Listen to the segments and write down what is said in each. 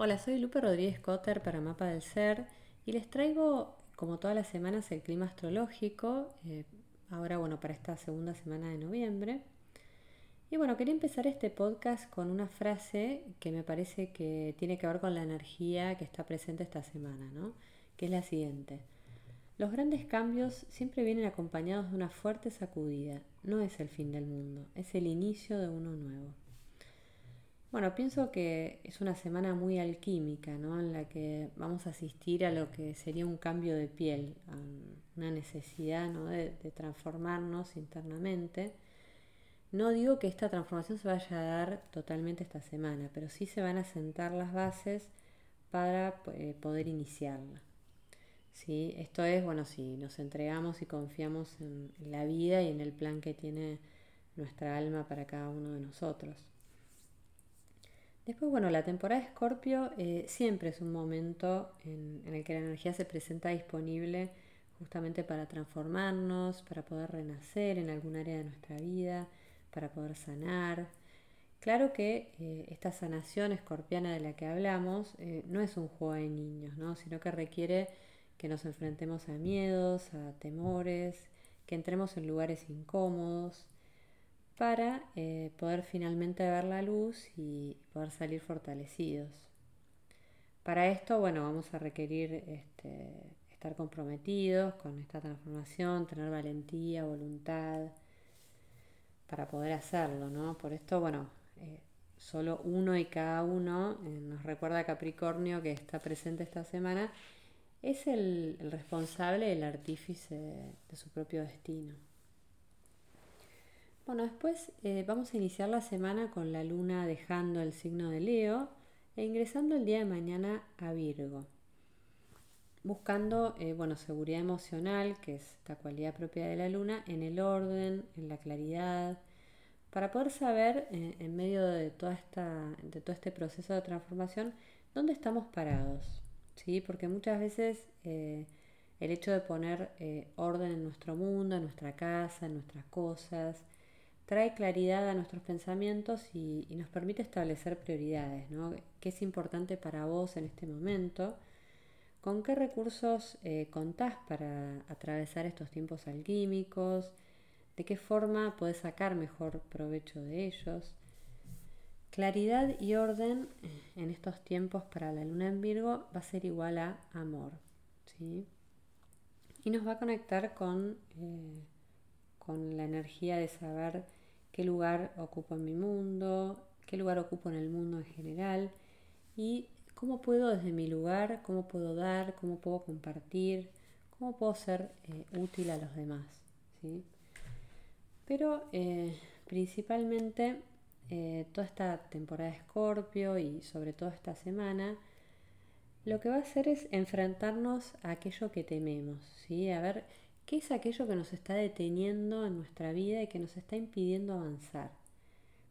Hola, soy Lupe Rodríguez Cotter para Mapa del Ser y les traigo, como todas las semanas, el clima astrológico, eh, ahora bueno, para esta segunda semana de noviembre. Y bueno, quería empezar este podcast con una frase que me parece que tiene que ver con la energía que está presente esta semana, ¿no? Que es la siguiente. Los grandes cambios siempre vienen acompañados de una fuerte sacudida. No es el fin del mundo, es el inicio de uno nuevo. Bueno, pienso que es una semana muy alquímica, ¿no? En la que vamos a asistir a lo que sería un cambio de piel, a una necesidad ¿no? de, transformarnos internamente. No digo que esta transformación se vaya a dar totalmente esta semana, pero sí se van a sentar las bases para eh, poder iniciarla. ¿Sí? Esto es, bueno, si nos entregamos y confiamos en la vida y en el plan que tiene nuestra alma para cada uno de nosotros. Después, bueno, la temporada de Escorpio eh, siempre es un momento en, el que la energía se presenta disponible justamente para transformarnos, para poder renacer en algún área de nuestra vida, para poder sanar. Claro que eh, esta sanación escorpiana de la que hablamos eh, no es un juego de niños, ¿no? sino que requiere que nos enfrentemos a miedos, a temores, que entremos en lugares incómodos, para eh, poder finalmente ver la luz y poder salir fortalecidos. Para esto, bueno, vamos a requerir este, estar comprometidos con esta transformación, tener valentía, voluntad para poder hacerlo, ¿no? Por esto, bueno, eh, solo uno y cada uno, eh, nos recuerda Capricornio que está presente esta semana, es el, el responsable, el artífice de su propio destino. Bueno, después eh, vamos a iniciar la semana con la luna dejando el signo de Leo e ingresando el día de mañana a Virgo, buscando eh, bueno, seguridad emocional, que es la cualidad propia de la luna, en el orden, en la claridad, para poder saber eh, en medio de, toda esta, de todo este proceso de transformación dónde estamos parados. ¿sí? Porque muchas veces el hecho de poner orden en nuestro mundo, en nuestra casa, en nuestras cosas, trae claridad a nuestros pensamientos y, nos permite establecer prioridades, ¿no? ¿Qué es importante para vos en este momento? ¿Con qué recursos eh, contás para atravesar estos tiempos alquímicos? ¿De qué forma podés sacar mejor provecho de ellos? Claridad y orden en estos tiempos para la luna en Virgo va a ser igual a amor. ¿sí? Y nos va a conectar con, eh, con la energía de saber qué lugar ocupo en mi mundo, qué lugar ocupo en el mundo en general y cómo puedo desde mi lugar, cómo puedo dar, cómo puedo compartir, cómo puedo ser eh, útil a los demás. ¿sí? Pero eh, principalmente eh, toda esta temporada de Escorpio y sobre todo esta semana, lo que va a hacer es enfrentarnos a aquello que tememos, ¿sí? a ver ¿Qué es aquello que nos está deteniendo en nuestra vida y que nos está impidiendo avanzar?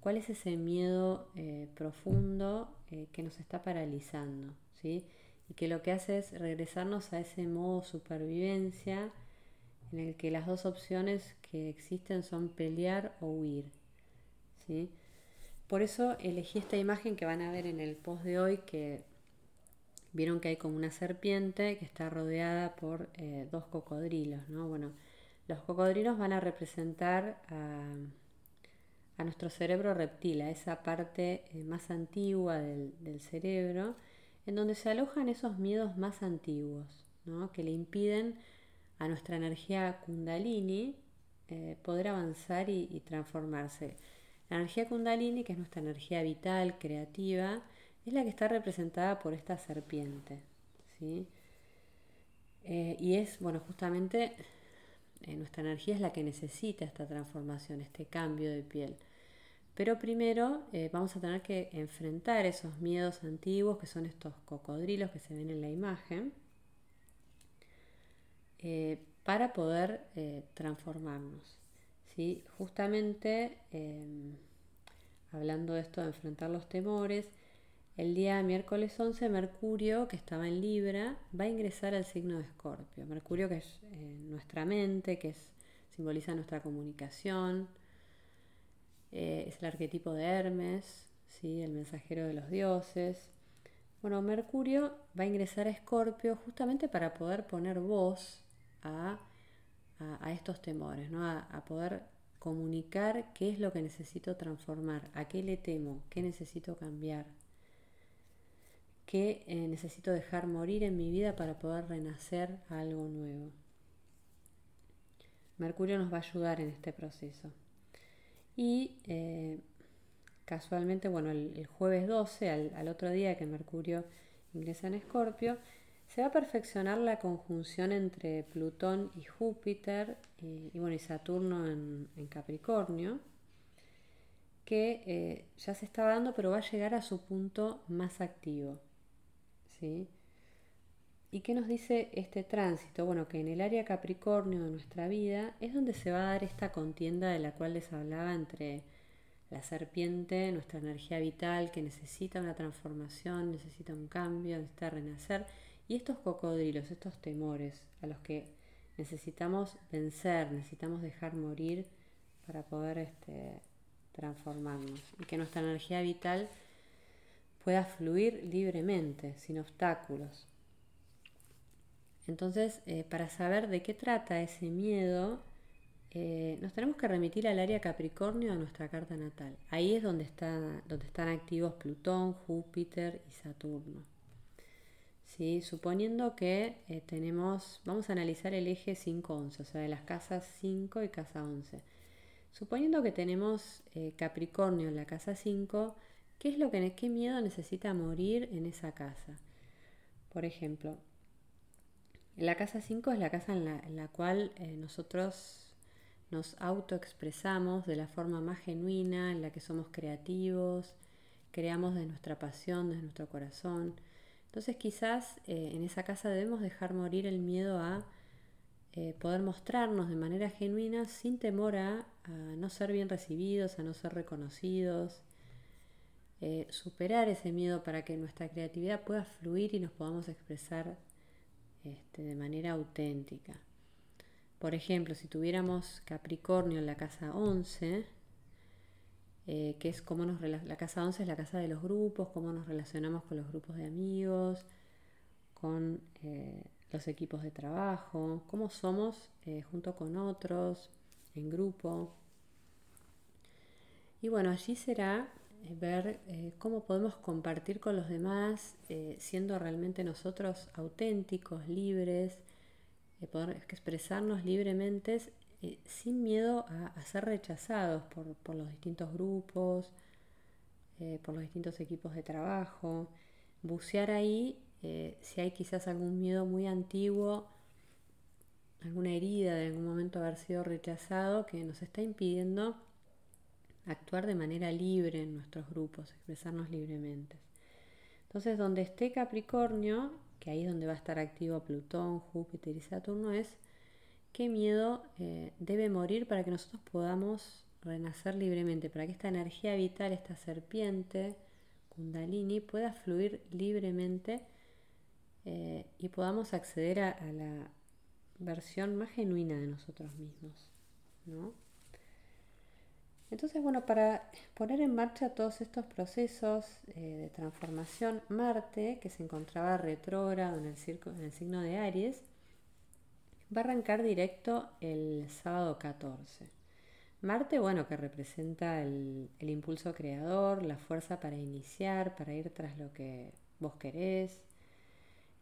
¿Cuál es ese miedo eh, profundo eh, que nos está paralizando? ¿sí? Y que lo que hace es regresarnos a ese modo supervivencia en el que las dos opciones que existen son pelear o huir. ¿sí? Por eso elegí esta imagen que van a ver en el post de hoy que vieron que hay como una serpiente que está rodeada por eh, dos cocodrilos, ¿no? Bueno, los cocodrilos van a representar a, nuestro cerebro reptil, a esa parte eh, más antigua del, cerebro, en donde se alojan esos miedos más antiguos, ¿no? que le impiden a nuestra energía kundalini eh, poder avanzar y, y transformarse. La energía kundalini, que es nuestra energía vital, creativa, es la que está representada por esta serpiente. ¿sí? Eh, y es, bueno, justamente eh, nuestra energía es la que necesita esta transformación, este cambio de piel. Pero primero eh, vamos a tener que enfrentar esos miedos antiguos que son estos cocodrilos que se ven en la imagen para poder transformarnos. ¿sí? Justamente hablando de esto de enfrentar los temores, el día miércoles 11, Mercurio, que estaba en Libra, va a ingresar al signo de Escorpio. Mercurio, que es eh, nuestra mente, que es, simboliza nuestra comunicación, eh, es el arquetipo de Hermes, ¿sí? el mensajero de los dioses. Bueno, Mercurio va a ingresar a Escorpio justamente para poder poner voz a, estos temores, ¿no? a poder comunicar qué es lo que necesito transformar, a qué le temo, qué necesito cambiar, qué eh, necesito dejar morir en mi vida para poder renacer a algo nuevo. Mercurio nos va a ayudar en este proceso. Y eh, casualmente, bueno, el, jueves 12, al, otro día que Mercurio ingresa en Escorpio, se va a perfeccionar la conjunción entre Plutón y Júpiter y, bueno, y Saturno en, Capricornio, que eh, ya se estaba dando, pero va a llegar a su punto más activo. ¿Sí? ¿Y qué nos dice este tránsito? Bueno, que en el área Capricornio de nuestra vida es donde se va a dar esta contienda de la cual les hablaba entre la serpiente, nuestra energía vital que necesita una transformación, necesita un cambio, necesita renacer, y estos cocodrilos, estos temores a los que necesitamos vencer, necesitamos dejar morir para poder este, transformarnos y que nuestra energía vital pueda fluir libremente, sin obstáculos. Entonces, eh, para saber de qué trata ese miedo, eh, nos tenemos que remitir al área Capricornio de nuestra carta natal. Ahí es donde, está, donde están activos Plutón, Júpiter y Saturno. ¿Sí? Suponiendo que eh, tenemos, vamos a analizar el eje 5-11, o sea, de las casas 5 y casa 11. Suponiendo que tenemos Capricornio en la casa 5, ¿qué es lo que qué miedo necesita morir en esa casa? Por ejemplo, la casa 5 es la casa en la, cual eh, nosotros nos autoexpresamos de la forma más genuina, en la que somos creativos, creamos de nuestra pasión, de nuestro corazón. Entonces quizás eh, en esa casa debemos dejar morir el miedo a eh, poder mostrarnos de manera genuina sin temor a, no ser bien recibidos, a no ser reconocidos. Superar ese miedo para que nuestra creatividad pueda fluir y nos podamos expresar este, de manera auténtica. Por ejemplo, si tuviéramos Capricornio en la casa 11, eh, que es cómo nos la casa 11 es la casa de los grupos, cómo nos relacionamos con los grupos de amigos, con eh, los equipos de trabajo, cómo somos eh, junto con otros, en grupo. Y bueno, allí será ver eh, cómo podemos compartir con los demás eh, siendo realmente nosotros auténticos, libres, eh, poder expresarnos libremente sin miedo a, ser rechazados por, los distintos grupos, por los distintos equipos de trabajo. Bucear ahí si hay quizás algún miedo muy antiguo, alguna herida de algún momento haber sido rechazado que nos está impidiendo actuar de manera libre en nuestros grupos, expresarnos libremente. Entonces, donde esté Capricornio, que ahí es donde va a estar activo Plutón, Júpiter y Saturno, es qué miedo eh, debe morir para que nosotros podamos renacer libremente, para que esta energía vital, esta serpiente, Kundalini, pueda fluir libremente eh, y podamos acceder a, a, la versión más genuina de nosotros mismos. ¿no? Entonces, bueno, para poner en marcha todos estos procesos eh, de transformación, Marte, que se encontraba retrógrado en el, en el signo de Aries, va a arrancar directo el sábado 14. Marte, bueno, que representa el, el, impulso creador, la fuerza para iniciar, para ir tras lo que vos querés.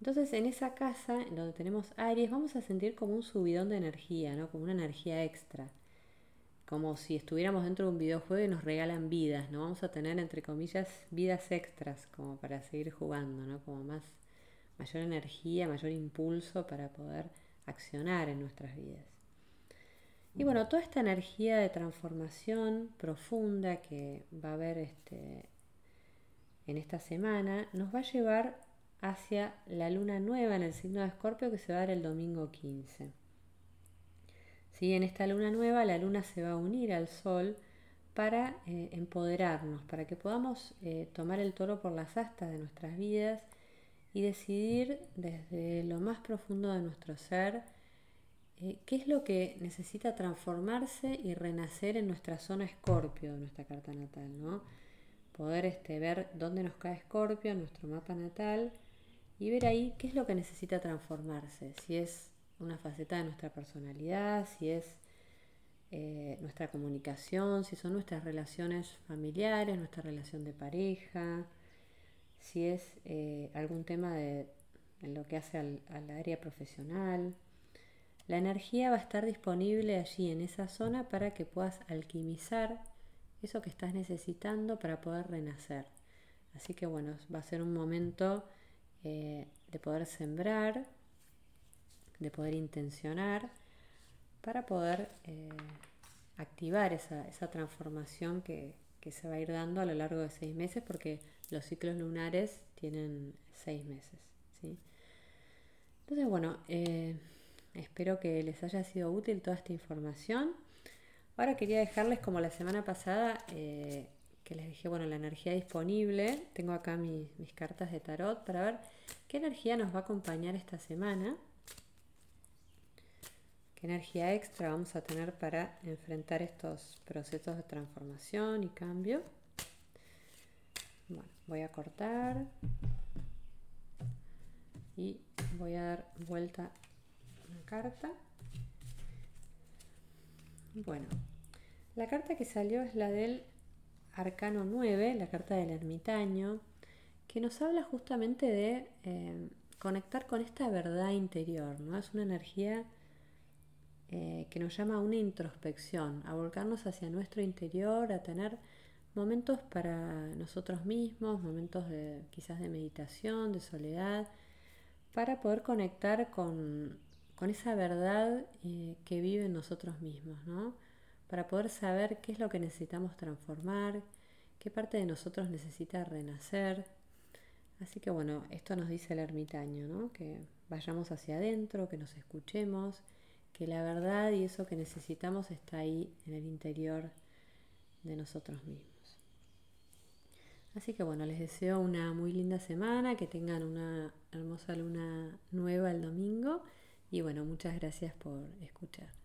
Entonces, en esa casa, donde tenemos Aries, vamos a sentir como un subidón de energía, ¿no? Como una energía extra como si estuviéramos dentro de un videojuego y nos regalan vidas, ¿no? Vamos a tener, entre comillas, vidas extras como para seguir jugando, ¿no? Como más, mayor energía, mayor impulso para poder accionar en nuestras vidas. Y bueno, toda esta energía de transformación profunda que va a haber este, en esta semana nos va a llevar hacia la luna nueva en el signo de Escorpio que se va a dar el domingo 15. En esta luna nueva la luna se va a unir al sol para eh, empoderarnos, para que podamos eh, tomar el toro por las astas de nuestras vidas y decidir desde lo más profundo de nuestro ser eh, qué es lo que necesita transformarse y renacer en nuestra zona escorpio de nuestra carta natal, ¿no? poder este, ver dónde nos cae Escorpio en nuestro mapa natal y ver ahí qué es lo que necesita transformarse, si es una faceta de nuestra personalidad, si es eh, nuestra comunicación, si son nuestras relaciones familiares, nuestra relación de pareja, si es eh, algún tema de, en lo que hace al, área profesional. La energía va a estar disponible allí en esa zona para que puedas alquimizar eso que estás necesitando para poder renacer. Así que bueno, va a ser un momento eh, de poder sembrar, de poder intencionar, para poder eh, activar esa, transformación que, se va a ir dando a lo largo de seis meses, porque los ciclos lunares tienen seis meses. Entonces, bueno, eh, espero que les haya sido útil toda esta información. Ahora quería dejarles como la semana pasada eh, que les dije, bueno, la energía disponible. Tengo acá mis cartas de tarot para ver qué energía nos va a acompañar esta semana. ¿Qué energía extra vamos a tener para enfrentar estos procesos de transformación y cambio? Bueno, voy a cortar y voy a dar vuelta una carta. Bueno, la carta que salió es la del Arcano 9, la carta del ermitaño, que nos habla justamente de eh, conectar con esta verdad interior, ¿no? Es una energía que nos llama a una introspección, a volcarnos hacia nuestro interior, a tener momentos para nosotros mismos, momentos de quizás de meditación, de soledad, para poder conectar con con esa verdad eh, que vive en nosotros mismos, ¿no? Para poder saber qué es lo que necesitamos transformar, qué parte de nosotros necesita renacer. Así que bueno, esto nos dice el ermitaño, ¿no? Que vayamos hacia adentro, que nos escuchemos, que la verdad y eso que necesitamos está ahí en el interior de nosotros mismos. Así que bueno, les deseo una muy linda semana, que tengan una hermosa luna nueva el domingo y bueno, muchas gracias por escuchar.